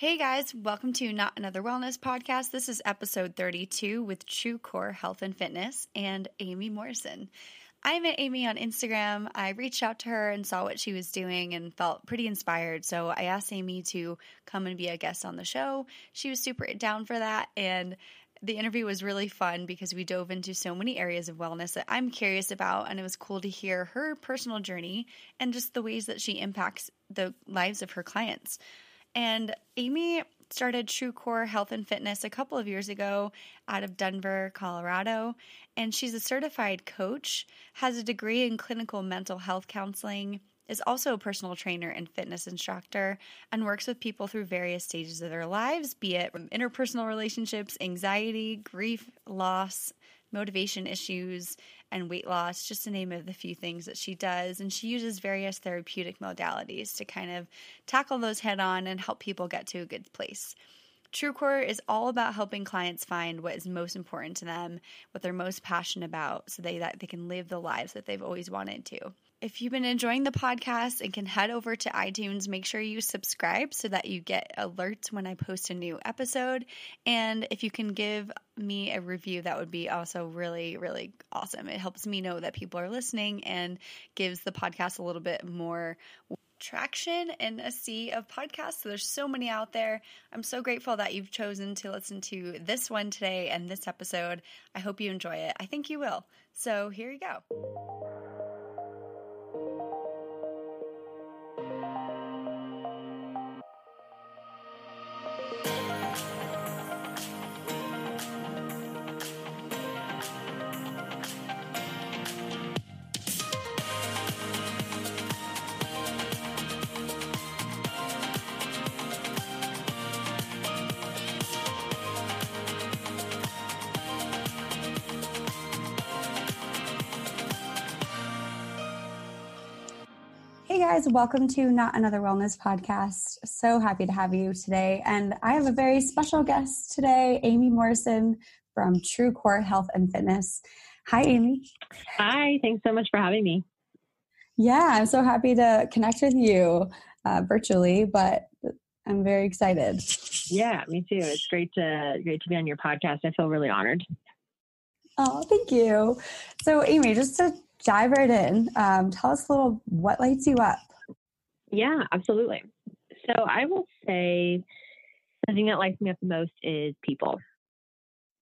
Hey guys, welcome to Not Another Wellness Podcast. This is episode 32 with True Core Health and Fitness and Amy Morrison. I met Amy on Instagram. I reached out to her and saw what she was doing and felt pretty inspired. So I asked Amy to come and be a guest on the show. She was super down for that. And the interview was really fun because we dove into so many areas of wellness that I'm curious about. And it was cool to hear her personal journey and just the ways that she impacts the lives of her clients. And Amy started True Core Health and Fitness a couple of years ago out of Denver, Colorado. And she's a certified coach, has a degree in clinical mental health counseling, is also a personal trainer and fitness instructor, and works with people through various stages of their lives, be it interpersonal relationships, anxiety, grief, loss, motivation issues, and weight loss, just to name of the few things that she does. And she uses various therapeutic modalities to kind of tackle those head on and help people get to a good place. TrueCore is all about helping clients find what is most important to them, what they're most passionate about, so they that they can live the lives that they've always wanted to. If you've been enjoying the podcast and can head over to iTunes, make sure you subscribe so that you get alerts when I post a new episode. And if you can give me a review, that would be also really, really awesome. It helps me know that people are listening and gives the podcast a little bit more traction in a sea of podcasts. So there's so many out there. I'm so grateful that you've chosen to listen to this one today and this episode. I hope you enjoy it. I think you will. So here you go. Guys. Welcome to Not Another Wellness Podcast. So happy to have you today. And I have a very special guest today, Amy Morrison from True Core Health and Fitness. Hi, Amy. Hi. Thanks so much for having me. Yeah, I'm so happy to connect with you uh, virtually, but I'm very excited. Yeah, me too. It's great to great to be on your podcast. I feel really honored. Oh, thank you. So, Amy, just to dive right in. Um, tell us a little what lights you up. Yeah, absolutely. So I will say the thing that lights me up the most is people.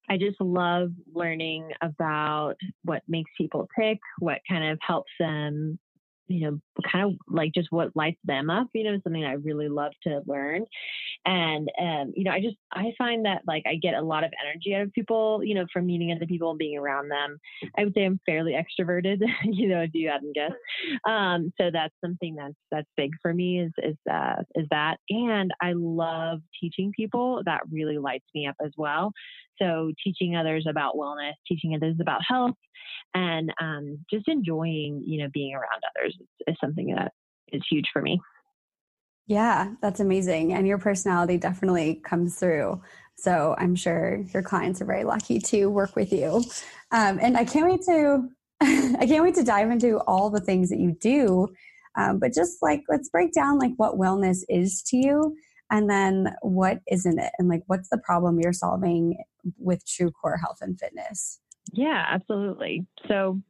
I just love learning about what makes people tick, what kind of helps them you know, kind of like just what lights them up, you know, something I really love to learn. And, um, you know, I just, I find that like I get a lot of energy out of people, you know, from meeting other people and being around them. I would say I'm fairly extroverted, you know, if you hadn't guessed. Um, so that's something that's, that's big for me is, is, uh, is that. And I love teaching people that really lights me up as well. So teaching others about wellness, teaching others about health, and um, just enjoying, you know, being around others is, is something that is huge for me. Yeah, that's amazing. And your personality definitely comes through. So I'm sure your clients are very lucky to work with you. Um, and I can't wait to I can't wait to dive into all the things that you do. Um, but just like let's break down like what wellness is to you and then what isn't it and like what's the problem you're solving with true core health and fitness yeah absolutely so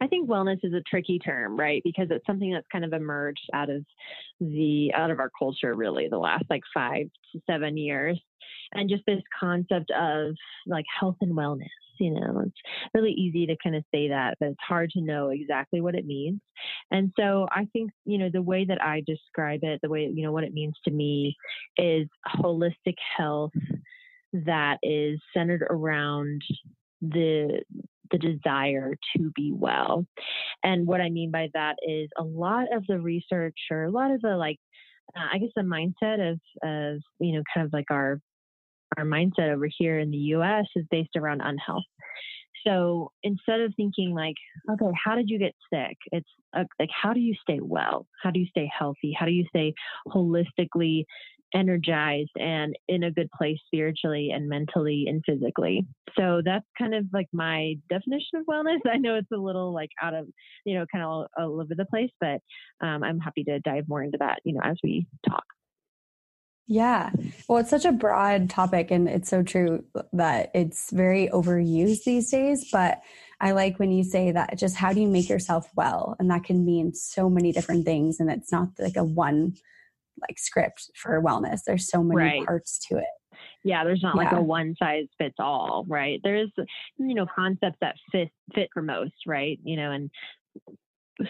I think wellness is a tricky term, right? Because it's something that's kind of emerged out of the out of our culture really the last like 5 to 7 years. And just this concept of like health and wellness you know, it's really easy to kind of say that, but it's hard to know exactly what it means. And so I think, you know, the way that I describe it, the way, you know, what it means to me is holistic health that is centered around the the desire to be well. And what I mean by that is a lot of the research or a lot of the like uh, I guess the mindset of of you know kind of like our our mindset over here in the US is based around unhealth. So instead of thinking like, okay, how did you get sick? It's uh, like, how do you stay well? How do you stay healthy? How do you stay holistically energized and in a good place spiritually and mentally and physically? So that's kind of like my definition of wellness. I know it's a little like out of, you know, kind of all, all over the place, but um, I'm happy to dive more into that, you know, as we talk. Yeah. Well, it's such a broad topic, and it's so true that it's very overused these days. But I like when you say that just how do you make yourself well? And that can mean so many different things. And it's not like a one like script for wellness. There's so many right. parts to it. Yeah, there's not yeah. like a one size fits all, right? There's you know concepts that fit fit for most, right? You know, and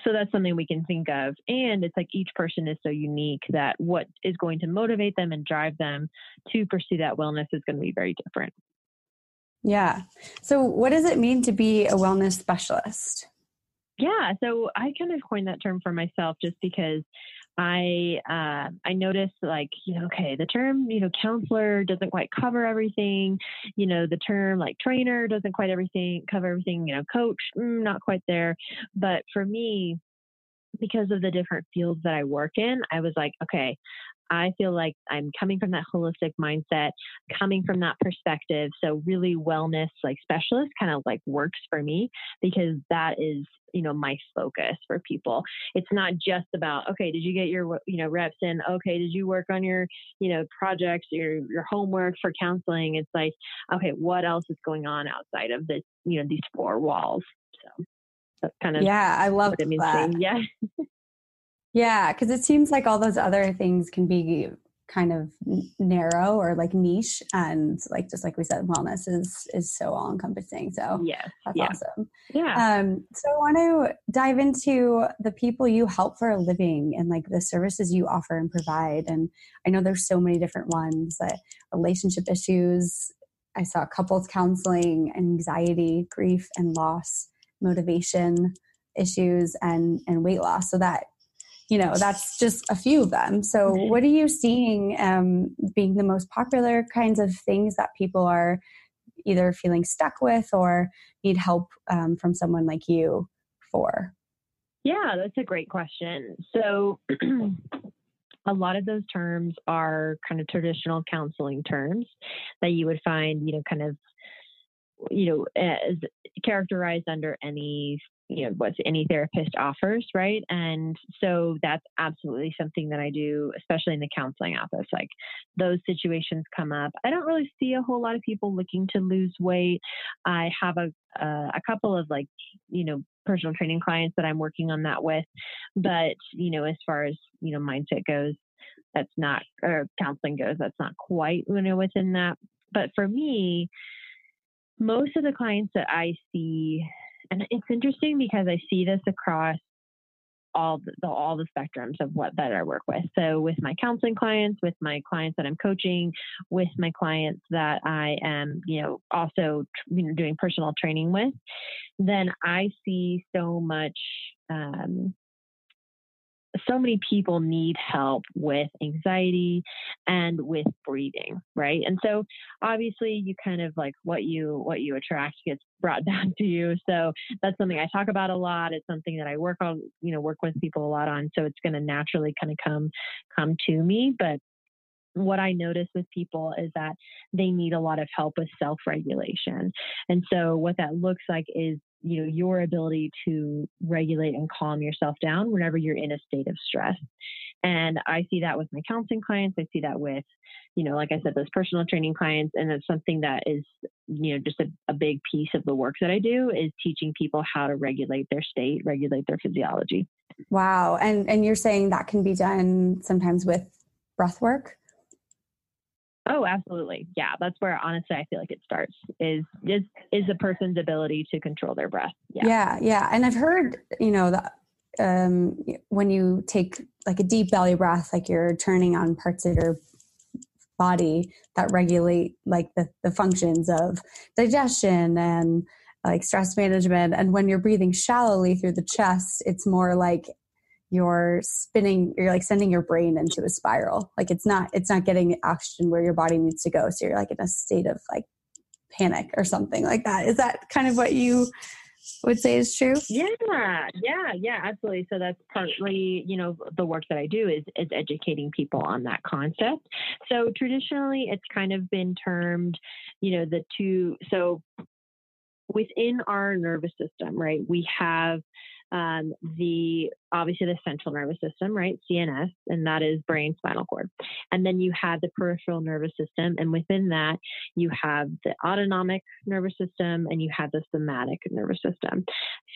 so that's something we can think of and it's like each person is so unique that what is going to motivate them and drive them to pursue that wellness is going to be very different yeah so what does it mean to be a wellness specialist yeah so i kind of coined that term for myself just because I uh, I noticed like you know okay the term you know counselor doesn't quite cover everything. You know the term like trainer doesn't quite everything cover everything you know coach mm, not quite there. But for me because of the different fields that I work in I was like okay I feel like I'm coming from that holistic mindset, coming from that perspective. So really wellness like specialist kind of like works for me because that is, you know, my focus for people. It's not just about, okay, did you get your, you know, reps in? Okay. Did you work on your, you know, projects, your, your homework for counseling? It's like, okay, what else is going on outside of this, you know, these four walls? So that's kind of, yeah, I love that. Yeah. Yeah, because it seems like all those other things can be kind of narrow or like niche and like just like we said wellness is is so all encompassing so yeah that's yeah. awesome yeah um so i want to dive into the people you help for a living and like the services you offer and provide and i know there's so many different ones that relationship issues i saw couples counseling anxiety grief and loss motivation issues and and weight loss so that you know that's just a few of them. So mm-hmm. what are you seeing um, being the most popular kinds of things that people are either feeling stuck with or need help um, from someone like you for? Yeah that's a great question. So a lot of those terms are kind of traditional counseling terms that you would find you know kind of you know as characterized under any you know what any therapist offers right? And so that's absolutely something that i do especially in the counseling office. Like those situations come up. I don't really see a whole lot of people looking to lose weight. I have a uh, a couple of like you know personal training clients that i'm working on that with. But you know as far as you know mindset goes that's not or counseling goes that's not quite you know within that. But for me most of the clients that i see and it's interesting because I see this across all the, all the spectrums of what that I work with. So with my counseling clients, with my clients that I'm coaching, with my clients that I am, you know, also you know, doing personal training with, then I see so much um, so many people need help with anxiety and with breathing right? And so obviously you kind of like what you what you attract gets brought down to you. So that's something i talk about a lot. It's something that i work on you know work with people a lot on. So it's going to naturally kind of come come to me. But what I notice with people is that they need a lot of help with self regulation. And so, what that looks like is you know your ability to regulate and calm yourself down whenever you're in a state of stress. And i see that with my counseling clients i see that with you know like i said those personal training clients and it's something that is you know just a, a big piece of the work that i do is teaching people how to regulate their state regulate their physiology. Wow and and you're saying that can be done sometimes with breath work Oh, absolutely. Yeah, that's where honestly I feel like it starts is is is a person's ability to control their breath. Yeah. Yeah, yeah. And I've heard, you know, that um when you take like a deep belly breath like you're turning on parts of your body that regulate like the, the functions of digestion and like stress management and when you're breathing shallowly through the chest it's more like you're spinning you're like sending your brain into a spiral. Like it's not it's not getting oxygen where your body needs to go so you're like in a state of like panic or something like that. Is that kind of what you would say is true? Yeah yeah yeah absolutely. So that's partly you know the work that i do is is educating people on that concept. So traditionally it's kind of been termed you know the two so within our nervous system, right, we have um, the obviously the central nervous system, right, CNS, and that is brain, spinal cord. And then you have the peripheral nervous system, and within that you have the autonomic nervous system, and you have the somatic nervous system.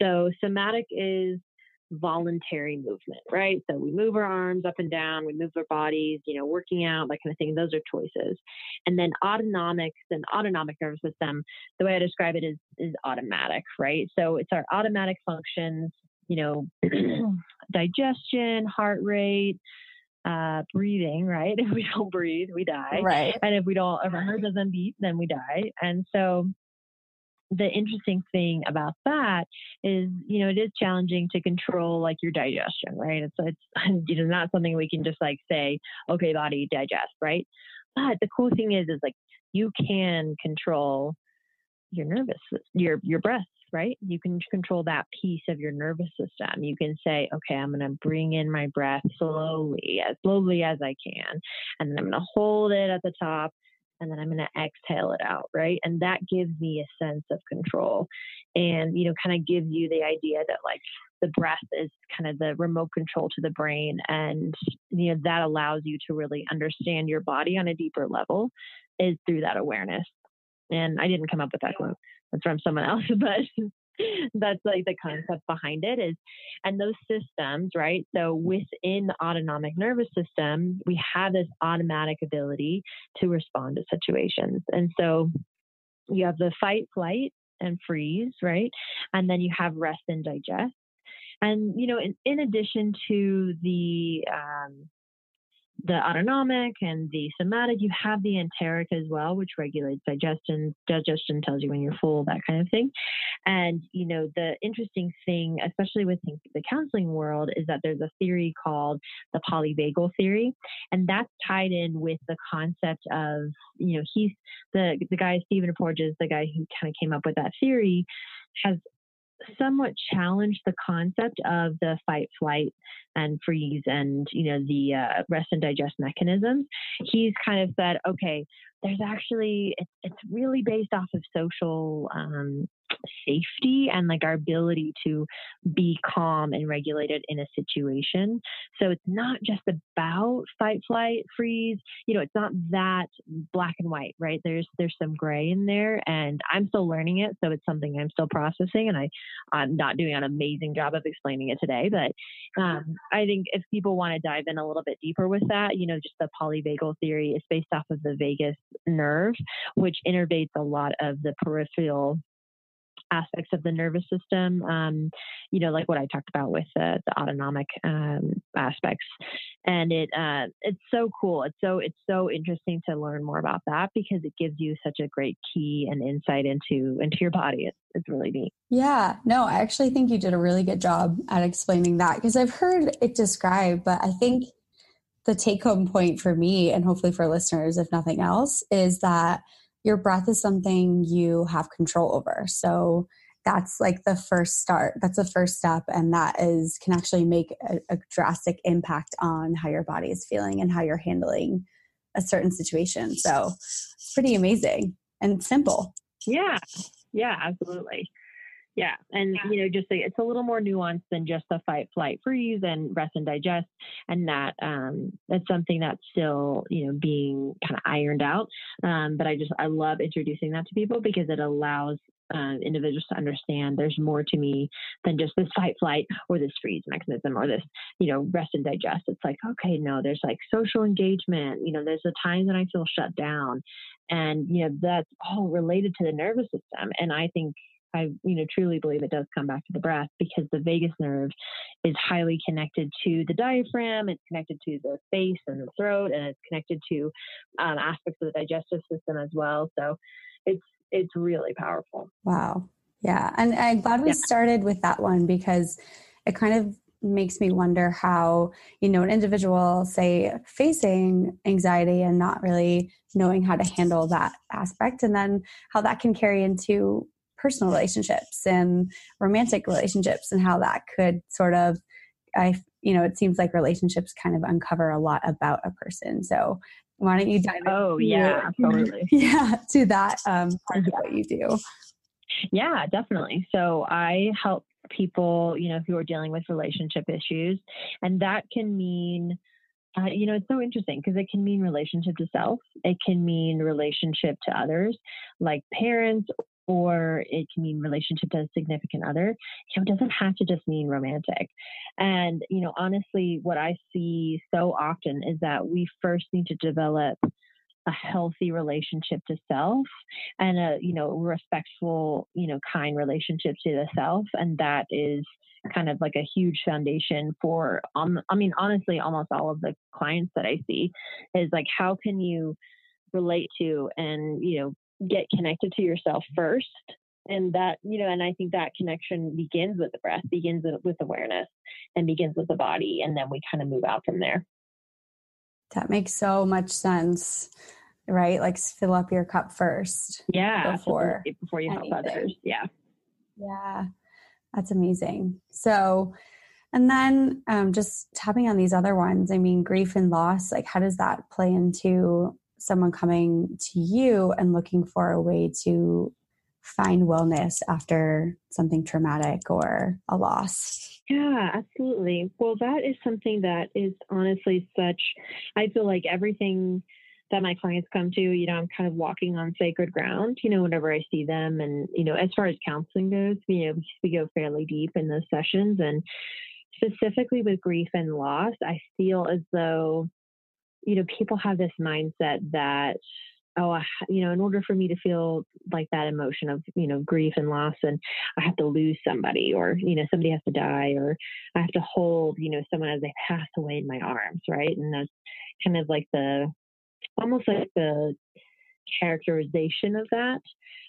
So somatic is voluntary movement, right? So we move our arms up and down, we move our bodies, you know, working out, that kind of thing. Those are choices. And then autonomics and autonomic nervous system, the way I describe it is is automatic, right? So it's our automatic functions, you know, digestion, heart rate, uh, breathing, right? If we don't breathe, we die. Right. And if we don't, if our heart doesn't beat, then we die. And so the interesting thing about that is, you know, it is challenging to control like your digestion, right? It's it's you know, not something we can just like say, okay, body digest, right? But the cool thing is, is like you can control your nervous, your your breath, right? You can control that piece of your nervous system. You can say, okay, I'm going to bring in my breath slowly, as slowly as I can, and then I'm going to hold it at the top and then I'm going to exhale it out, right? And that gives me a sense of control and, you know, kind of gives you the idea that like the breath is kind of the remote control to the brain. And, you know, that allows you to really understand your body on a deeper level is through that awareness. And I didn't come up with that quote. That's from someone else, but that's like the concept behind it is and those systems right so within the autonomic nervous system we have this automatic ability to respond to situations and so you have the fight flight and freeze right and then you have rest and digest and you know in, in addition to the um, the autonomic and the somatic, you have the enteric as well, which regulates digestion. Digestion tells you when you're full, that kind of thing. And, you know, the interesting thing, especially with the counseling world, is that there's a theory called the polyvagal theory. And that's tied in with the concept of, you know, he's the, the guy, Stephen Porges, the guy who kind of came up with that theory, has somewhat challenged the concept of the fight, flight, and freeze, and you know the uh, rest and digest mechanisms. He's kind of said, okay, there's actually it's, it's really based off of social um, safety and like our ability to be calm and regulated in a situation. So it's not just about fight, flight, freeze. You know, it's not that black and white, right? There's there's some gray in there, and I'm still learning it, so it's something I'm still processing, and I I'm not doing an amazing job of explaining it today. But um, I think if people want to dive in a little bit deeper with that, you know, just the polyvagal theory is based off of the vagus nerve, which innervates a lot of the peripheral aspects of the nervous system, um, you know, like what I talked about with the, autonomic um, aspects. And it uh, it's so cool. It's so it's so interesting to learn more about that because it gives you such a great key and insight into into your body. It's it's really neat. Yeah, no, I actually think you did a really good job at explaining that because I've heard it described, but I think the take home point for me and hopefully for listeners, if nothing else, is that your breath is something you have control over. So that's like the first start. That's the first step. And that is can actually make a, a drastic impact on how your body is feeling and how you're handling a certain situation. So it's pretty amazing and simple. Yeah. Yeah, absolutely. Yeah, and yeah. you know, just it's a little more nuanced than just the fight, flight, freeze, and rest and digest, and that um, that's something that's still you know being kind of ironed out. Um, but I just I love introducing that to people because it allows uh, individuals to understand there's more to me than just this fight, flight, or this freeze mechanism, or this you know rest and digest. It's like okay, no, there's like social engagement. You know, there's a time that I feel shut down, and you know that's all related to the nervous system. And I think I, you know, truly believe it does come back to the breath because the vagus nerve is highly connected to the diaphragm. It's connected to the face and the throat, and it's connected to um, aspects of the digestive system as well. So it's it's really powerful. Wow. Yeah, and I'm glad we yeah. started with that one because it kind of makes me wonder how you know an individual say facing anxiety and not really knowing how to handle that aspect and then how that can carry into personal relationships and romantic relationships and how that could sort of i you know it seems like relationships kind of uncover a lot about a person so why don't you dive oh yeah absolutely, yeah to that um part of what you do Yeah, definitely. So I help people, you know, who are dealing with relationship issues, and that can mean uh, you know, it's so interesting because it can mean relationship to self. It can mean relationship to others, like parents, or it can mean relationship to a significant other. You know, it doesn't have to just mean romantic. And, you know, honestly, what I see so often is that we first need to develop a healthy relationship to self and a you know respectful you know kind relationship to the self and that is kind of like a huge foundation for um, i mean honestly almost all of the clients that i see is like how can you relate to and you know get connected to yourself first and that you know and i think that connection begins with the breath begins with awareness and begins with the body and then we kind of move out from there that makes so much sense right like fill up your cup first yeah before before you anything. help others yeah yeah that's amazing. So, and then um, just tapping on these other ones, I mean, grief and loss, like how does that play into someone coming to you and looking for a way to find wellness after something traumatic or a loss? Yeah, absolutely. Well, that is something that is honestly such, I feel like everything that my clients come to, you know, I'm kind of walking on sacred ground, you know, whenever I see them. And, you know, as far as counseling goes, you know, we go fairly deep in those sessions. And specifically with grief and loss, I feel as though, you know, people have this mindset that, oh, you know, in order for me to feel like that emotion of, you know, grief and loss, and I have to lose somebody, or, you know, somebody has to die, or I have to hold, you know, someone as they pass away in my arms, right? And that's kind of like the almost like the characterization of that.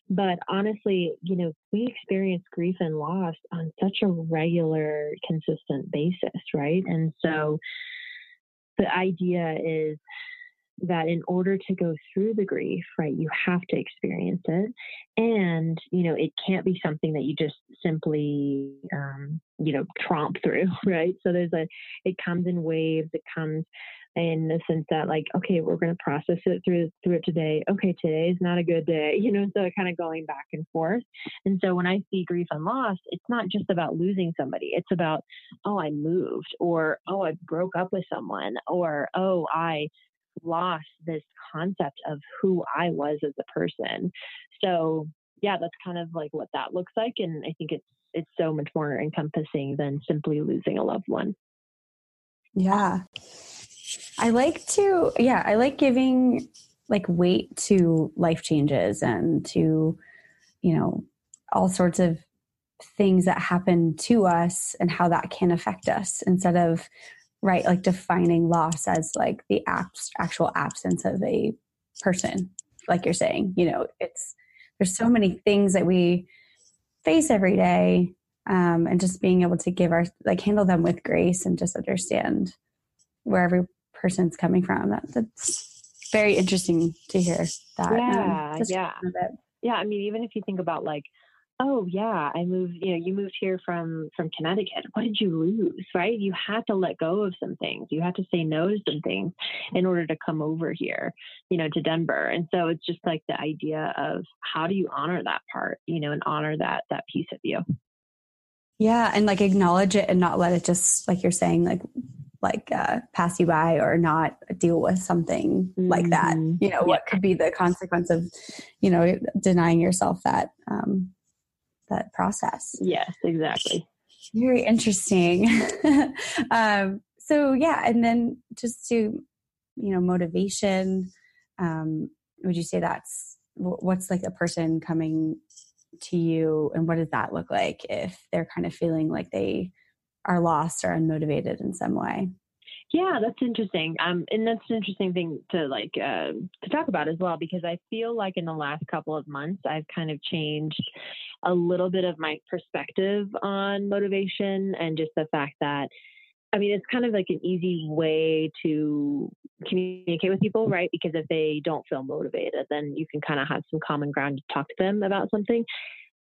But honestly, you know, we experience grief and loss on such a regular, consistent basis, right? And so the idea is that in order to go through the grief, right, you have to experience it. And, you know, it can't be something that you just simply, um, you know, tromp through, right? So there's a, it comes in waves, it comes in the sense that like okay we're going to process it through through it today. Okay today is not a good day you know so kind of going back and forth. And so when i see grief and loss it's not just about losing somebody. It's about oh i moved or oh i broke up with someone or oh i lost this concept of who i was as a person. So yeah that's kind of like what that looks like and i think it's it's so much more encompassing than simply losing a loved one. Yeah I like to, yeah, I like giving like weight to life changes and to, you know, all sorts of things that happen to us and how that can affect us instead of, right, like defining loss as like the abs- actual absence of a person, like you're saying. You know, it's, there's so many things that we face every day um, and just being able to give our like handle them with grace and just understand where every person's coming from. That, that's very interesting to hear that. Yeah, um, yeah, yeah. I mean, even if you think about like, oh yeah, I moved. You know, you moved here from from Connecticut. What did you lose? Right? You had to let go of some things. You had to say no to some things in order to come over here. You know, to Denver. And so it's just like the idea of how do you honor that part? You know, and honor that that piece of you. Yeah, and like acknowledge it and not let it just like you're saying like like uh, pass you by or not deal with something mm-hmm. like that mm-hmm. you know yeah. what could be the consequence of you know denying yourself that um, that process yes exactly very interesting um, so yeah and then just to you know motivation um, would you say that's what's like a person coming to you and what does that look like if they're kind of feeling like they are lost or unmotivated in some way. Yeah, that's interesting. Um, and that's an interesting thing to like uh, to talk about as well because I feel like in the last couple of months I've kind of changed a little bit of my perspective on motivation and just the fact that I mean it's kind of like an easy way to communicate with people, right? Because if they don't feel motivated, then you can kind of have some common ground to talk to them about something.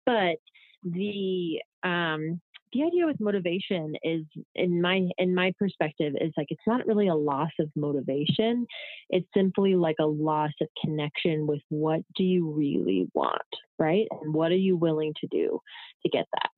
But the um, the idea with motivation is in my in my perspective is like it's not really a loss of motivation. It's simply like a loss of connection with what do you really want right? And what are you willing to do to get that?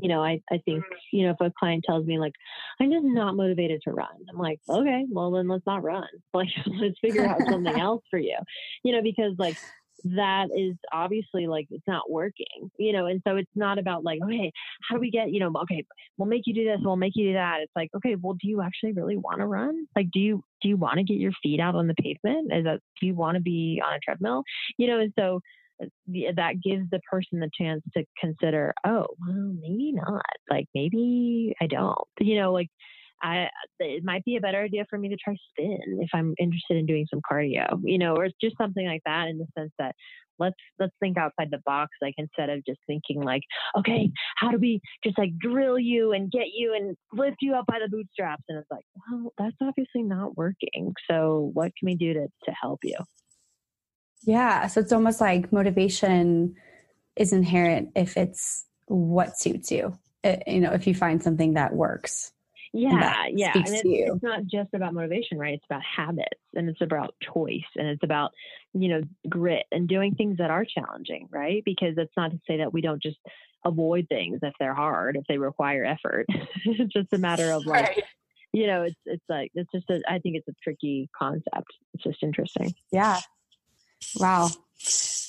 You know, I, I think, mm-hmm. you know, if a client tells me like, I'm just not motivated to run, I'm like, okay, well then let's not run. Like, let's figure out something else for you, you know, because like that is obviously like it's not working, you know, and so it's not about like, okay, how do we get, you know, okay, we'll make you do this, we'll make you do that. It's like, okay, well, do you actually really want to run? Like, do you do you want to get your feet out on the pavement? Is that do you want to be on a treadmill? You know, and so uh, that gives the person the chance to consider, oh, well, maybe not. Like maybe I don't. You know, like I it might be a better idea for me to try spin if I'm interested in doing some cardio, you know, or just something like that in the sense that let's let's think outside the box like instead of just thinking like okay how do we just like drill you and get you and lift you up by the bootstraps and it's like well that's obviously not working so what can we do to to help you yeah. So it's almost like motivation is inherent if it's what suits you. It, you know, if you find something that works. Yeah, yeah. And it's, it's, not just about motivation, right? It's about habits and it's about choice and it's about, you know, grit and doing things that are challenging, right? Because it's not to say that we don't just avoid things if they're hard, if they require effort. it's just a matter of like, right. you know, it's it's like it's just a I think it's a tricky concept. It's just interesting. Yeah. Wow.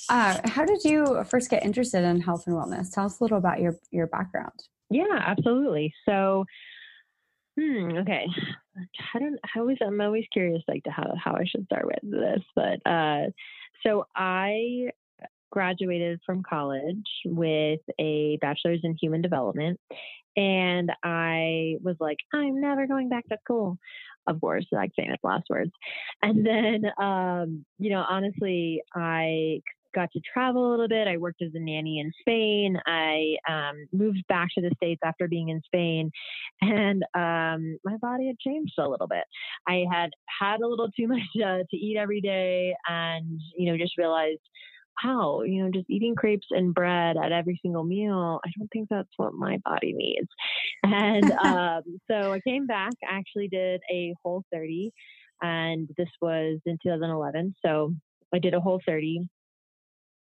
Uh, how did you first get interested in health and wellness? Tell us a little about your your background. Yeah, absolutely. So, hmm, okay. I don't. I always I'm always curious like to how how I should start with this, but uh, so I graduated from college with a bachelor's in human development and I was like, I'm never going back to school of course, like famous last words. And then, um, you know, honestly, I got to travel a little bit. I worked as a nanny in Spain. I um, moved back to the States after being in Spain, and um, my body had changed a little bit. I had had a little too much uh, to eat every day, and you know, just realized wow, you know, just eating crepes and bread at every single meal, I don't think that's what my body needs. And um, so I came back, I actually did a whole 30, and this was in 2011. So I did a whole 30,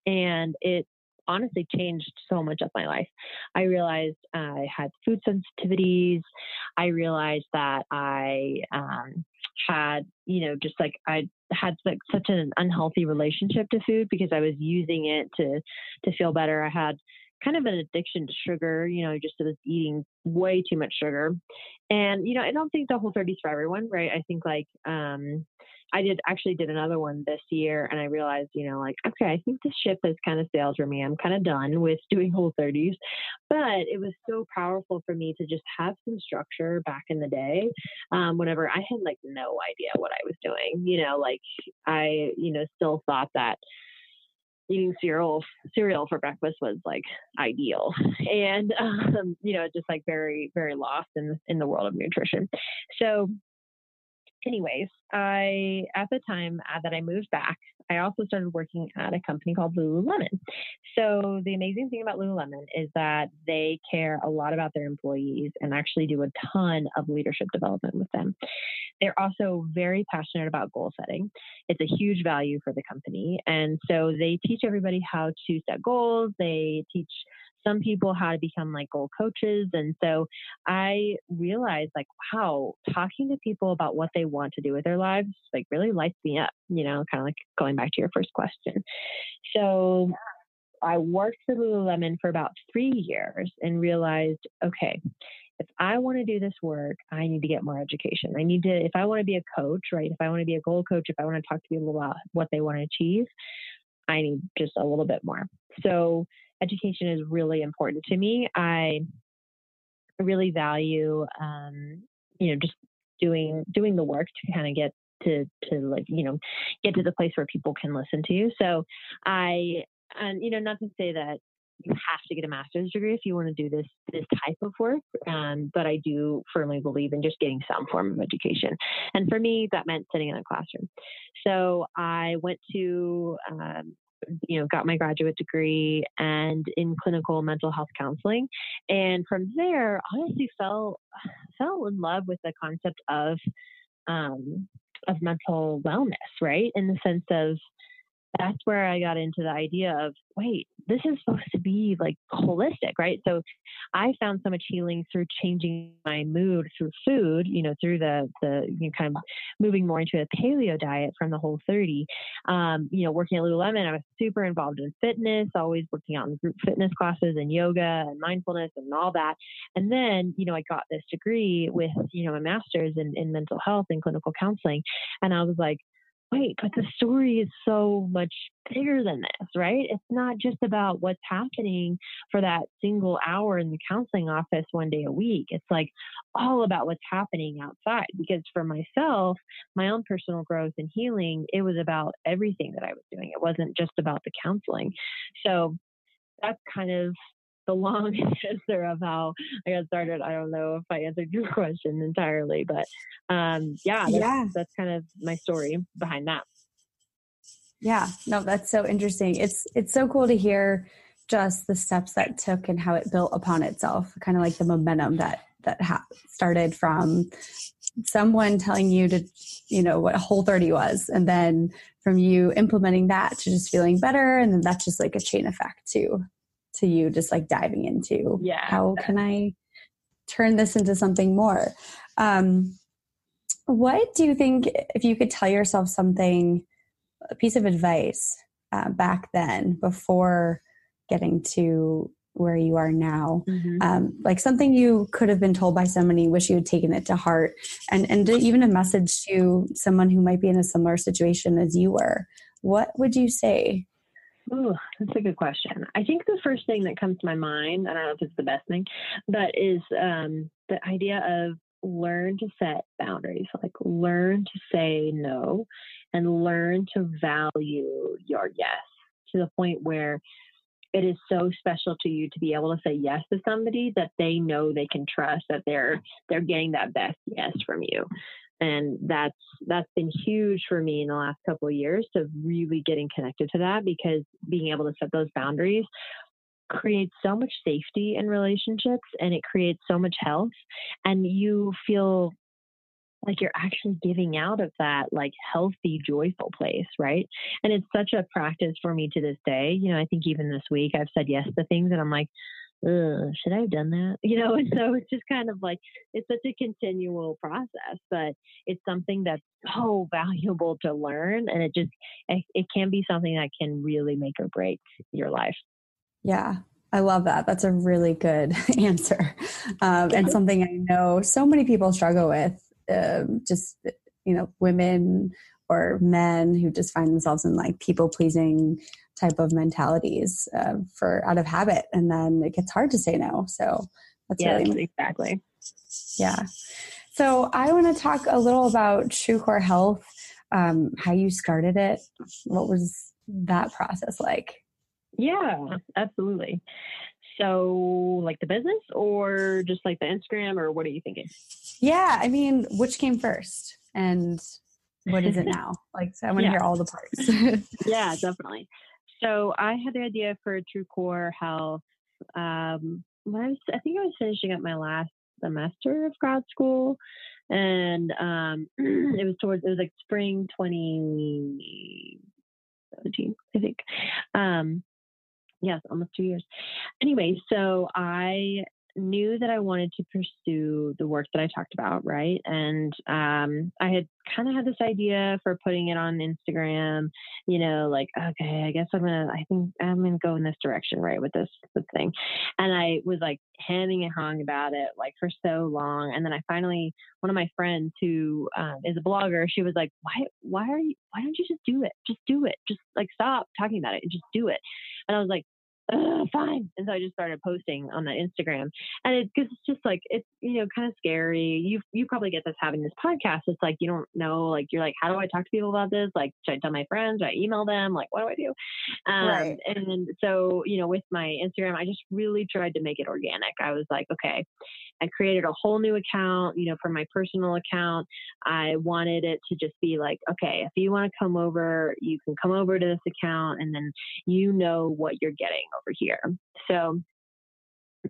and it honestly changed so much of my life. I realized I had food sensitivities. I realized that I um, had, you know, just like I had like such an unhealthy relationship to food because I was using it to to feel better. I had kind of an addiction to sugar, you know, just was eating way too much sugar. And, you know, I don't think the whole 30 is for everyone, right? I think like um I did actually did another one this year and I realized, you know, like, okay, I think the ship has kind of sailed for me. I'm kind of done with doing whole 30s. But it was so powerful for me to just have some structure back in the day. Um, whenever I had like no idea what I was doing, you know, like I, you know, still thought that eating cereal cereal for breakfast was like ideal. And um, you know just like very very lost in in the world of nutrition. So anyways, I at the time uh, that I moved back, I also started working at a company called Lululemon. So the amazing thing about Lululemon is that they care a lot about their employees and actually do a ton of leadership development with them. They're also very passionate about goal setting. It's a huge value for the company. And so they teach everybody how to set goals. They teach some people how to become like goal coaches. And so I realized like, wow, talking to people about what they want to do with their lives like really lights me up, you know, kind of like going back to your first question. So I worked for Lululemon for about three years and realized, okay, if I want to do this work, I need to get more education. I need to, if I want to be a coach, right? If I want to be a goal coach, if I want to talk to people about what they want to achieve, I need just a little bit more. So education is really important to me. I really value, um, you know, just doing doing the work to kind of get to to like you know get to the place where people can listen to you. So I you know not to say that you have to get a master's degree if you want to do this this type of work. Um, but I do firmly believe in just getting some form of education. And for me, that meant sitting in a classroom. So I went to um, you know, got my graduate degree and in clinical mental health counseling. And from there, honestly fell fell in love with the concept of um, of mental wellness, right? In the sense of that's where I got into the idea of wait, this is supposed to be like holistic, right? So I found so much healing through changing my mood through food, you know, through the the you know, kind of moving more into a paleo diet from the whole 30. Um, you know, working at Lululemon, I was super involved in fitness, always working out in group fitness classes and yoga and mindfulness and all that. And then, you know, I got this degree with, you know, a master's in, in mental health and clinical counseling. And I was like, wait, but the story is so much bigger than this, right? It's not just about what's happening for that single hour in the counseling office one day a week. It's like all about what's happening outside. Because for myself, my own personal growth and healing, it was about everything that I was doing. It wasn't just about the counseling. So that's kind of the long answer of how I got started. I don't know if I answered your question entirely, but um, yeah, that's, yeah, that's kind of my story behind that. Yeah, no, that's so interesting. It's it's so cool to hear just the steps that took and how it built upon itself. Kind of like the momentum that that ha- started from someone telling you to, you know, what a Whole 30 was, and then from you implementing that to just feeling better, and then that's just like a chain effect too to you just like diving into yeah how can i turn this into something more um, what do you think if you could tell yourself something a piece of advice uh, back then before getting to where you are now mm-hmm. um, like something you could have been told by somebody wish you had taken it to heart and and even a message to someone who might be in a similar situation as you were what would you say Oh, that's a good question. I think the first thing that comes to my mind, I don't know if it's the best thing, but is um, the idea of learn to set boundaries, like learn to say no and learn to value your yes to the point where it is so special to you to be able to say yes to somebody that they know they can trust that they're they're getting that best yes from you and that's that's been huge for me in the last couple of years to really getting connected to that because being able to set those boundaries creates so much safety in relationships and it creates so much health. And you feel like you're actually giving out of that like healthy joyful place right? And it's such a practice for me to this day. You know i think even this week i've said yes to things and i'm like should I have done that? You know, and so it's just kind of like it's such a continual process, but it's something that's so valuable to learn, and it just it, it can be something that can really make or break your life. Yeah, I love that. That's a really good answer, um, and something I know so many people struggle with. Um, just you know, women or men who just find themselves in like people pleasing type of mentalities uh, for out of habit and then it gets hard to say no. So that's yes, really exactly. Yeah. So i want to talk a little about true core health um, how you started it. What was that process like? Yeah absolutely. So like the business or just like the instagram or what are you thinking? Yeah i mean which came first and what is it now? Like so i want to yeah. hear all the parts. Yeah definitely so I had the idea for True Core Health um, I was, I think I was finishing up my last semester of grad school, and um, it was towards it was like spring 2017, I think. Um, yes, almost two years. Anyway, so I knew that I wanted to pursue the work that I talked about, right? And um, I had kind of had this idea for putting it on Instagram, you know, like, okay, I guess I'm gonna, I think I'm gonna go in this direction, right, with this, this thing. And I was like hemming and hawing about it like for so long. And then I finally, one of my friends who um, is a blogger, she was like, why, why are you, why don't you just do it? Just do it. Just like stop talking about it and just do it. And I was like, fine. And so I just started posting on that Instagram, and it because it's just like it's you know kind of scary. You you probably get this having this podcast. It's like you don't know, like you're like, how do I talk to people about this? Like, should I tell my friends? Should I email them? Like, what do I do? Um, right. And so you know, with my Instagram, I just really tried to make it organic. I was like, okay, I created a whole new account, you know, for my personal account. I wanted it to just be like, okay, if you want to come over, you can come over to this account and then you know what you're getting over here. So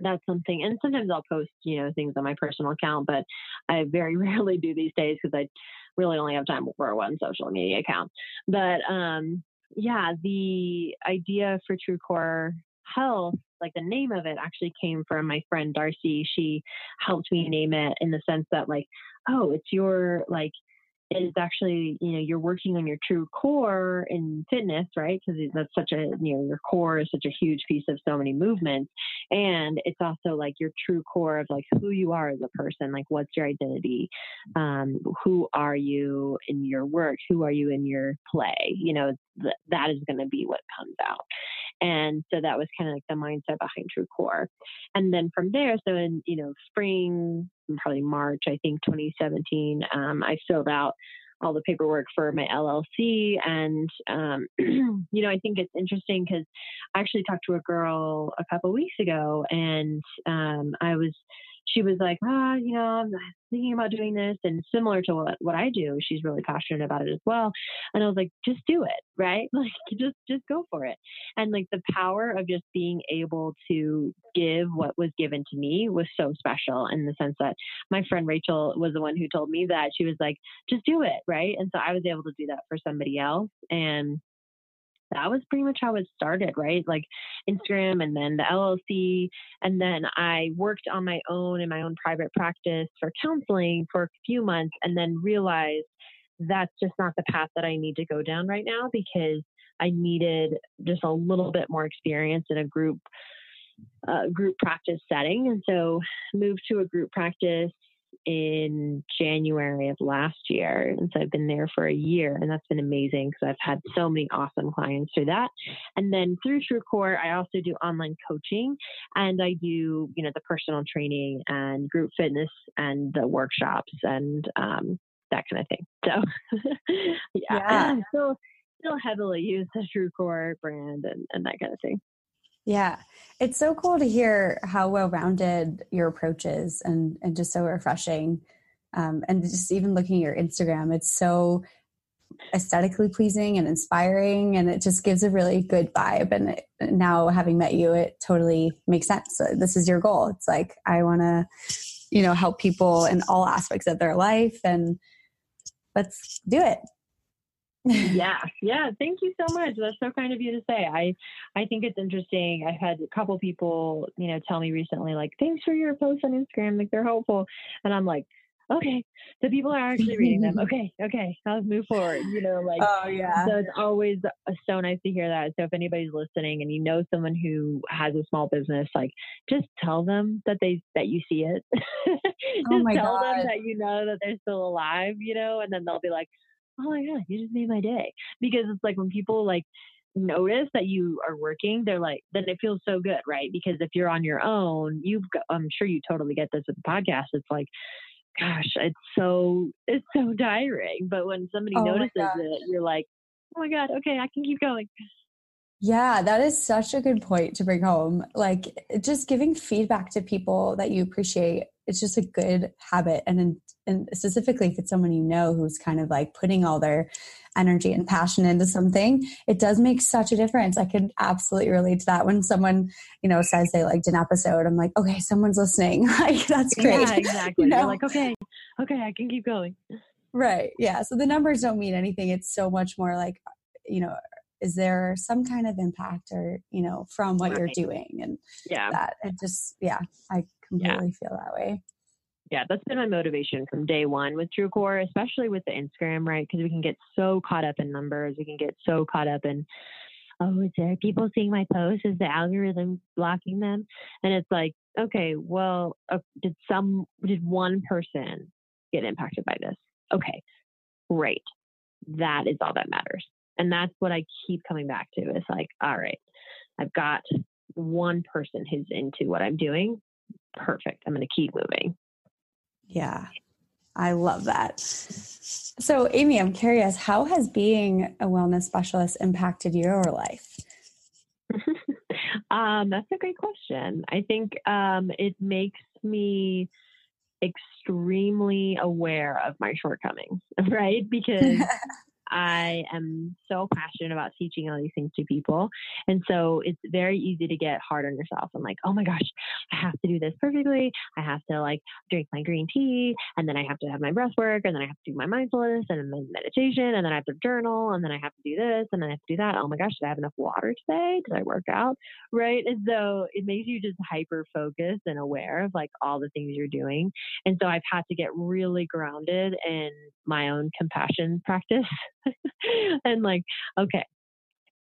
that's something and sometimes I'll post, you know, things on my personal account, but I very rarely do these days because I really only have time for one social media account. But um yeah, the idea for True Core Health like the name of it actually came from my friend Darcy. She helped me name it in the sense that like, oh, it's your like is actually you know you're working on your true core in fitness right? Because that's such a you know your core is such a huge piece of so many movements. And it's also like your true core of like who you are as a person like what's your identity? Um, who are you in your work? Who are you in your play? You know th- that is going to be what comes out and so that was kind of like the mindset behind true core and then from there so in you know spring probably March, I think 2017, um, I filled out all the paperwork for my LLC. And, um, you know, I think it's interesting because I actually talked to a girl a couple weeks ago and um, I was she was like, ah, you know, I'm thinking about doing this. And similar to what, what I do, she's really passionate about it as well. And I was like, just do it, right? Like, just, just go for it. And like the power of just being able to give what was given to me was so special in the sense that my friend Rachel was the one who told me that she was like, just do it, right? And so I was able to do that for somebody else. And that was pretty much how it started, right? Like Instagram and then the LLC. And then I worked on my own in my own private practice for counseling for a few months and then realized that's just not the path that I need to go down right now because I needed just a little bit more experience in a group uh, group practice setting. And so moved to a group practice in January of last year. And so I've been there for a year, and that's been amazing because I've had so many awesome clients through that. And then through TrueCore, I also do online coaching and I do, you know, the personal training and group fitness and the workshops and um, that kind of thing. So, yeah, yeah. still, still heavily use the TrueCore brand and, and that kind of thing. Yeah. It's so cool to hear how well rounded your approach is and, and just so refreshing. Um, and just even looking at your Instagram, it's so aesthetically pleasing and inspiring and it just gives a really good vibe and it, now having met you it totally makes sense this is your goal it's like i want to you know help people in all aspects of their life and let's do it yeah yeah thank you so much. That's so kind of you to say. I i think it's interesting. I've had a couple people you know tell me recently like thanks for your posts on instagram like they're helpful. And i'm like okay the people are actually reading them. Okay okay I'll move forward you know like oh yeah. so it's always uh, so nice to hear that. So if anybody's listening and you know someone who has a small business like just tell them that they that you see it. Oh just oh tell God. them that you know that they're still alive you know and then they'll be like oh my god, you just made my day. Because it's like when people like notice that you are working, they're like, then it feels so good, right? Because if you're on your own, you've got, I'm sure you totally get this with the podcast. It's like, gosh, it's so, it's so tiring. But when somebody oh notices it, you're like, oh my God, okay, I can keep going. Yeah, that is such a good point to bring home. Like just giving feedback to people that you appreciate. It's just a good habit and and specifically if it's someone you know who's kind of like putting all their energy and passion into something, it does make such a difference. I can absolutely relate to that when someone, you know, says they liked an episode. I'm like, okay, someone's listening. like that's great. Yeah, exactly. you know? You're like, okay, okay, I can keep going. Right. Yeah. So the numbers don't mean anything. It's so much more like, you know, is there some kind of impact or you know from what right. you're doing and yeah. that? It just yeah i completely yeah. feel that way. Yeah that's been my motivation from day one with truecore especially with the instagram right? Because we can get so caught up in numbers. We can get so caught up in oh is there people seeing my posts? Is the algorithm blocking them? And it's like okay well uh, did some did one person get impacted by this? Okay great. That is all that matters and that's what I keep coming back to. It's like, all right, I've got one person who's into what I'm doing, perfect. I'm going to keep moving. Yeah. I love that. So, Amy, I'm curious, how has being a wellness specialist impacted your life? um, that's a great question. I think um, it makes me extremely aware of my shortcomings, right? Because I am so passionate about teaching all these things to people. And so it's very easy to get hard on yourself and like, oh my gosh, I have to do this perfectly. I have to like drink my green tea and then I have to have my breath work and then I have to do my mindfulness and then meditation and then I have to journal and then I have to do this and then I have to do that. Oh my gosh, did I have enough water today? Did I work out? Right. And so it makes you just hyper focused and aware of like all the things you're doing. And so I've had to get really grounded in my own compassion practice and like, okay,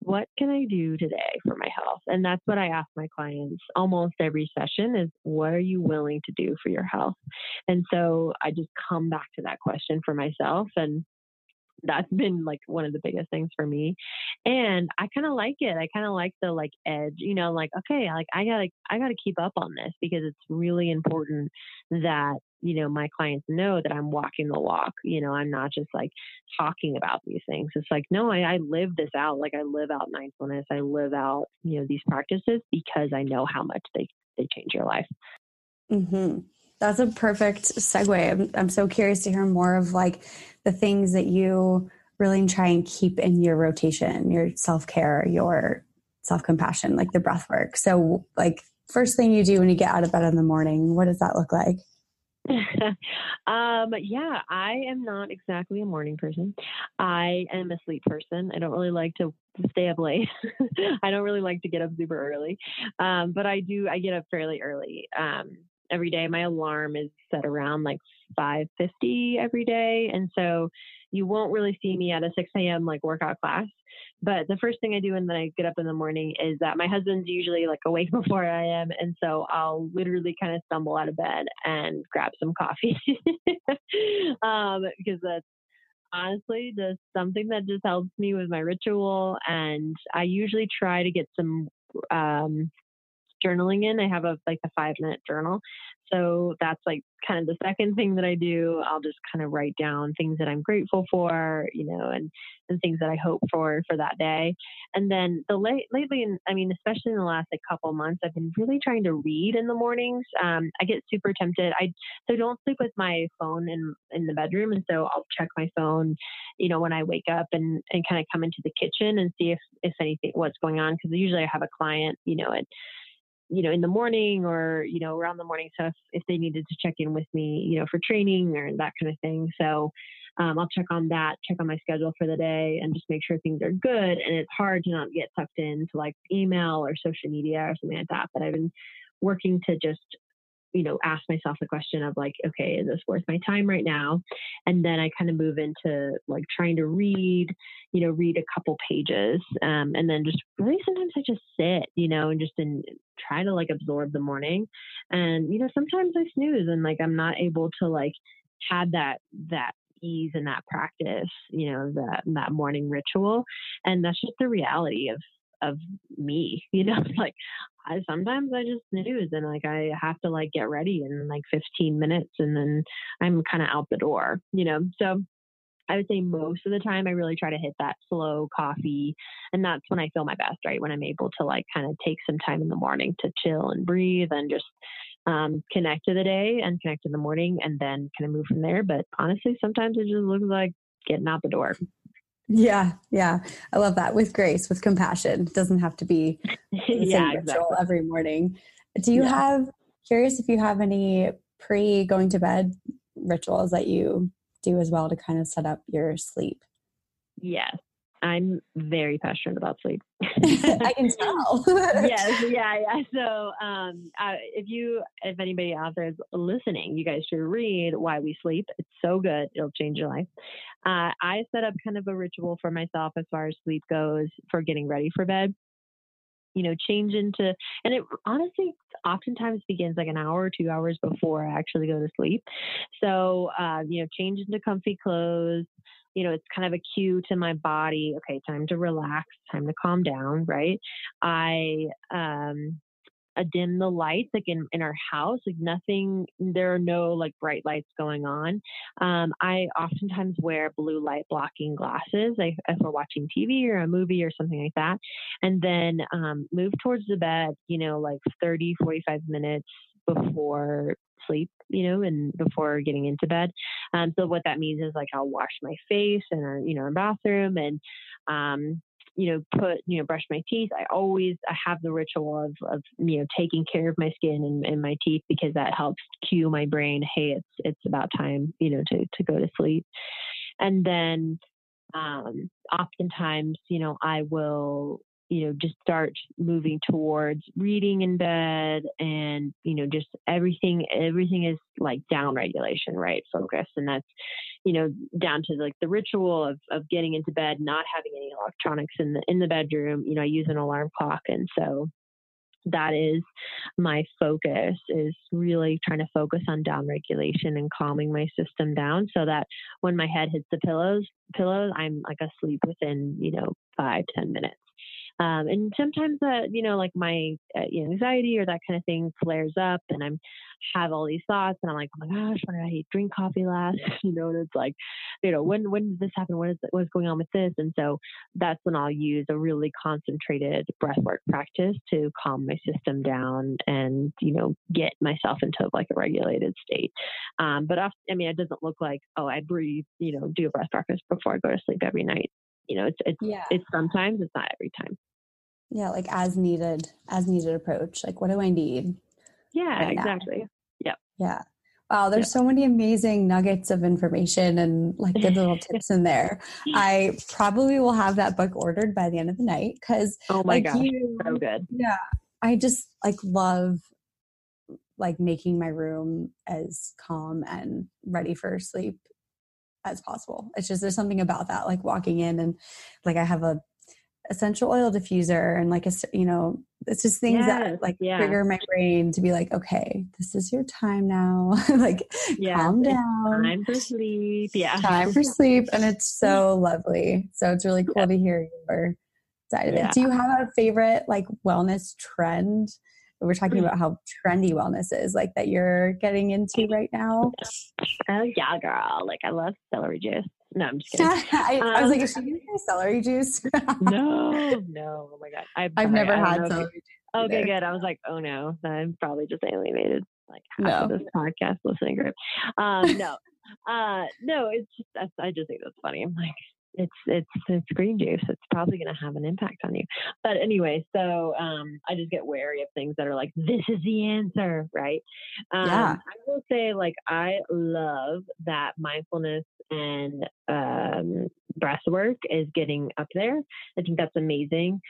what can I do today for my health? And that's what I ask my clients almost every session is what are you willing to do for your health? And so I just come back to that question for myself and that's been like one of the biggest things for me and i kind of like it i kind of like the like edge you know like okay like i gotta i gotta keep up on this because it's really important that you know my clients know that i'm walking the walk you know i'm not just like talking about these things it's like no i, I live this out like i live out mindfulness i live out you know these practices because i know how much they they change your life mm-hmm. That's a perfect segue. I'm, I'm so curious to hear more of like the things that you really try and keep in your rotation, your self care, your self compassion, like the breath work. So, like, first thing you do when you get out of bed in the morning, what does that look like? um, yeah, I am not exactly a morning person. I am a sleep person. I don't really like to stay up late. I don't really like to get up super early. Um, but I do, I get up fairly early. Um, every day. My alarm is set around like 5:50 every day, and so you won't really see me at a 6 a.m. like workout class. But the first thing I do when I get up in the morning is that my husband's usually like awake before I am, and so I'll literally kind of stumble out of bed and grab some coffee um, because that's honestly just something that just helps me with my ritual. And I usually try to get some um, journaling in. I have a like a five minute journal. So that's like kind of the second thing that I do. I'll just kind of write down things that I'm grateful for, you know, and, and things that I hope for for that day. And then the late lately, I mean, especially in the last like couple months, I've been really trying to read in the mornings. Um, I get super tempted. I so don't sleep with my phone in in the bedroom, and so I'll check my phone, you know, when I wake up and and kind of come into the kitchen and see if if anything what's going on because usually I have a client, you know, at you know, in the morning or, you know, around the morning stuff if they needed to check in with me, you know, for training or that kind of thing. So um, I'll check on that, check on my schedule for the day and just make sure things are good. And it's hard to not get sucked into like email or social media or something like that. But I've been working to just you know, ask myself the question of like, okay, is this worth my time right now? And then I kind of move into like trying to read, you know, read a couple pages. Um, and then just really sometimes I just sit, you know, and just in, try to like absorb the morning. And, you know, sometimes I snooze and like I'm not able to like have that, that ease and that practice, you know, that that morning ritual. And that's just the reality of of me, you know, like I sometimes I just snooze and like I have to like get ready in like 15 minutes and then I'm kind of out the door, you know. So I would say most of the time I really try to hit that slow coffee and that's when I feel my best, right? When I'm able to like kind of take some time in the morning to chill and breathe and just um, connect to the day and connect in the morning and then kind of move from there. But honestly, sometimes it just looks like getting out the door. Yeah, yeah. I love that with grace, with compassion. It doesn't have to be yeah, exactly. every morning. Do you yeah. have curious if you have any pre going to bed rituals that you do as well to kind of set up your sleep? Yes. I'm very passionate about sleep. I can tell. yes, yeah, yeah. So, um, uh, if you, if anybody out there is listening, you guys should read Why We Sleep. It's so good; it'll change your life. Uh, I set up kind of a ritual for myself as far as sleep goes for getting ready for bed. You know, change into, and it honestly oftentimes begins like an hour or two hours before I actually go to sleep. So, uh, you know, change into comfy clothes you know, it's kind of a cue to my body. Okay, time to relax, time to calm down, right? I um, dim the lights like in, in our house like nothing there are no like bright lights going on um, i oftentimes wear blue light blocking glasses if we're watching tv or a movie or something like that and then um, move towards the bed you know like 30 45 minutes before sleep, you know, and before getting into bed. Um, so what that means is like I'll wash my face and our, you know, our bathroom and um, you know, put, you know, brush my teeth. I always I have the ritual of, of you know, taking care of my skin and, and my teeth because that helps cue my brain, hey, it's it's about time, you know, to to go to sleep. And then um, oftentimes, you know, I will you know just start moving towards reading in bed and you know just everything everything is like down regulation right focus. And that's you know down to like the ritual of of getting into bed not having any electronics in the in the bedroom. You know i use an alarm clock. And so that is my focus is really trying to focus on down regulation and calming my system down so that when my head hits the pillows pillows i'm like asleep within you know five ten minutes um, and sometimes that, you know, like my uh, anxiety or that kind of thing flares up and I'm have all these thoughts and I'm like, oh my gosh, when did I drink coffee last? you know, and it's like, you know, when, when did this happen? What is, what's going on with this? And so that's when I'll use a really concentrated breathwork practice to calm my system down and, you know, get myself into like a regulated state. Um, but often, I mean, it doesn't look like, oh, I breathe, you know, do a breath practice before I go to sleep every night you know, it's it's yeah. it's sometimes it's not every time. Yeah, like as needed, as needed approach. Like what do I need? Yeah, right exactly. Yep. Yeah. Wow, there's so many amazing nuggets of information and like good little tips in there. I probably will have that book ordered by the end of the night because oh my like gosh, you, so good. Yeah, I just like love like making my room as calm and ready for sleep as possible. It's just there's something about that, like walking in and like I have a essential oil diffuser and like a you know it's just things yes, that like yeah. trigger my brain to be like okay this is your time now. Like yeah, calm down. time for sleep yeah. Time for sleep and it's so lovely. So it's really cool yeah. to hear your side of it. Do you have a favorite like wellness trend we're talking about how trendy wellness is, like that you're getting into right now. Oh yeah, girl! Like I love celery juice. No, I'm just kidding. I, um, I, was like, is she gonna celery juice? no, no. Oh my god, I've, I've never had celery juice. Okay, either. good. I was like, oh no, I'm probably just alienated like half no. of this podcast listening group. Um, no, uh, no, it's just I just think that's funny. I'm like, it's it's it's green juice. It's probably going to have an impact on you. But anyway, so um, I just get wary of things that are like, this is the answer, right? Um, yeah. I will say, like, I love that mindfulness and um, breath work is getting up there. I think that's amazing.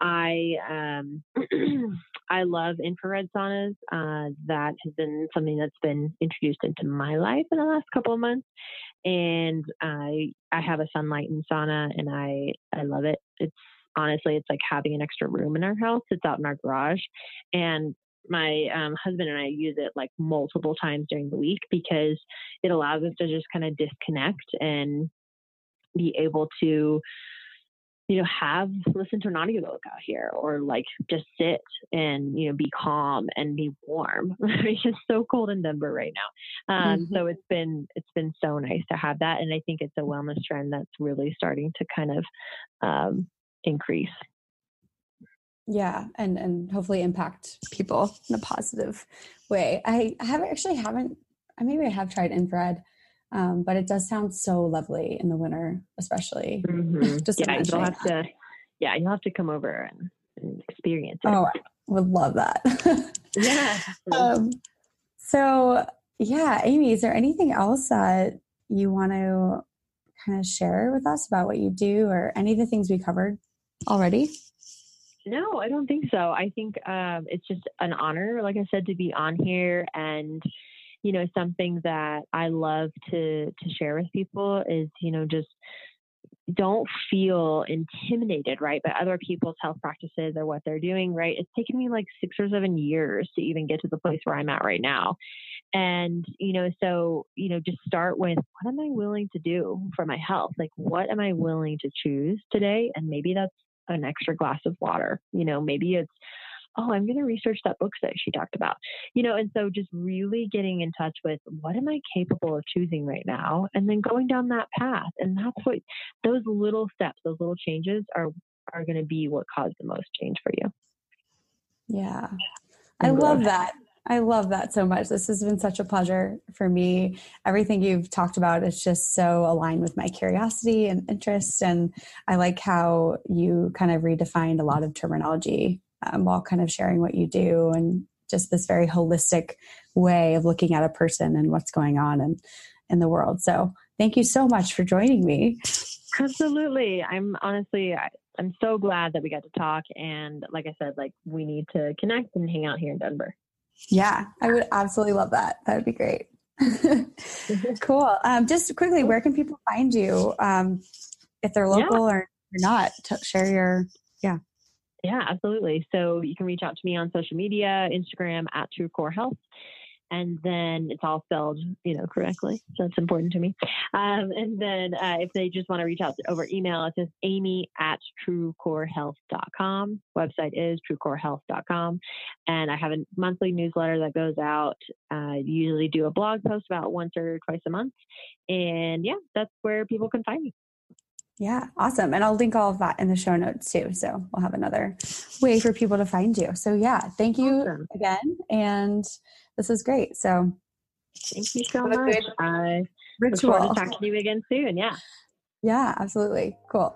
I um, I love infrared saunas. Uh, that has been something that's been introduced into my life in the last couple of months, and I I have a Sunlighten sauna, and I I love it. It's honestly it's like having an extra room in our house. It's out in our garage, and my um, husband and I use it like multiple times during the week because it allows us to just kind of disconnect and be able to you know, have listen to an audiobook out here or like just sit and, you know, be calm and be warm. it's so cold in Denver right now. Um, mm-hmm. so it's been it's been so nice to have that. And I think it's a wellness trend that's really starting to kind of um, increase. Yeah, and and hopefully impact people in a positive way. I, I haven't actually haven't I maybe I have tried infrared um, but it does sound so lovely in the winter, especially. Mm-hmm. Just yeah, you'll have that. to. Yeah, you'll have to come over and, and experience it. Oh, I would love that. yeah. Um, so yeah, Amy, is there anything else that you want to kind of share with us about what you do, or any of the things we covered already? No, I don't think so. I think um, it's just an honor, like I said, to be on here and you know, something that I love to to share with people is, you know, just don't feel intimidated, right, by other people's health practices or what they're doing, right? It's taken me like six or seven years to even get to the place where I'm at right now. And, you know, so, you know, just start with what am I willing to do for my health? Like, what am I willing to choose today? And maybe that's an extra glass of water. You know, maybe it's, oh, I'm going to research that book that she talked about. You know, and so just really getting in touch with what am I capable of choosing right now and then going down that path. And that's what those little steps, those little changes are are going to be what cause the most change for you. Yeah. I love that. I love that so much. This has been such a pleasure for me. Everything you've talked about is just so aligned with my curiosity and interest. And I like how you kind of redefined a lot of terminology um, while kind of sharing what you do and just this very holistic way of looking at a person and what's going on in, in the world. So thank you so much for joining me. Absolutely. I'm honestly, I, I'm so glad that we got to talk. And like I said, like we need to connect and hang out here in Denver. Yeah, I would absolutely love that. That would be great. cool. Um, just quickly, where can people find you um, if they're local yeah. or, or not? To share your, yeah. Yeah, absolutely. So you can reach out to me on social media, Instagram at True Core Health. And then it's all spelled, you know, correctly. So it's important to me. Um, and then uh, if they just want to reach out over email, it's just amy at truecorehealth.com. Website is truecorehealth.com. And I have a monthly newsletter that goes out. I usually do a blog post about once or twice a month. And yeah, that's where people can find me. Yeah, awesome. And I'll link all of that in the show notes too. So we'll have another way for people to find you. So yeah, thank you awesome. again. And this is great. So thank you so much. I ritual. look forward to talking to you again soon. Yeah. Yeah, absolutely. Cool.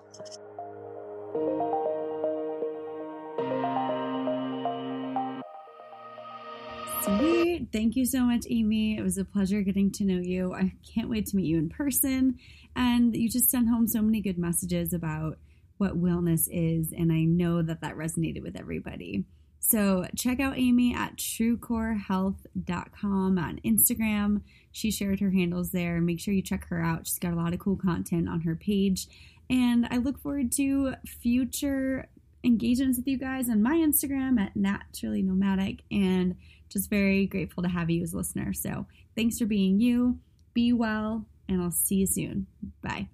Sweet. Thank you so much, Amy. It was a pleasure getting to know you. I can't wait to meet you in person. And you just sent home so many good messages about what wellness is. And I know that that resonated with everybody. So check out Amy at truecorehealth.com on Instagram. She shared her handles there. Make sure you check her out. She's got a lot of cool content on her page. And I look forward to future engagements with you guys on my Instagram at naturally nomadic and just very grateful to have you as a listener. So thanks for being you. Be well, and I'll see you soon. Bye.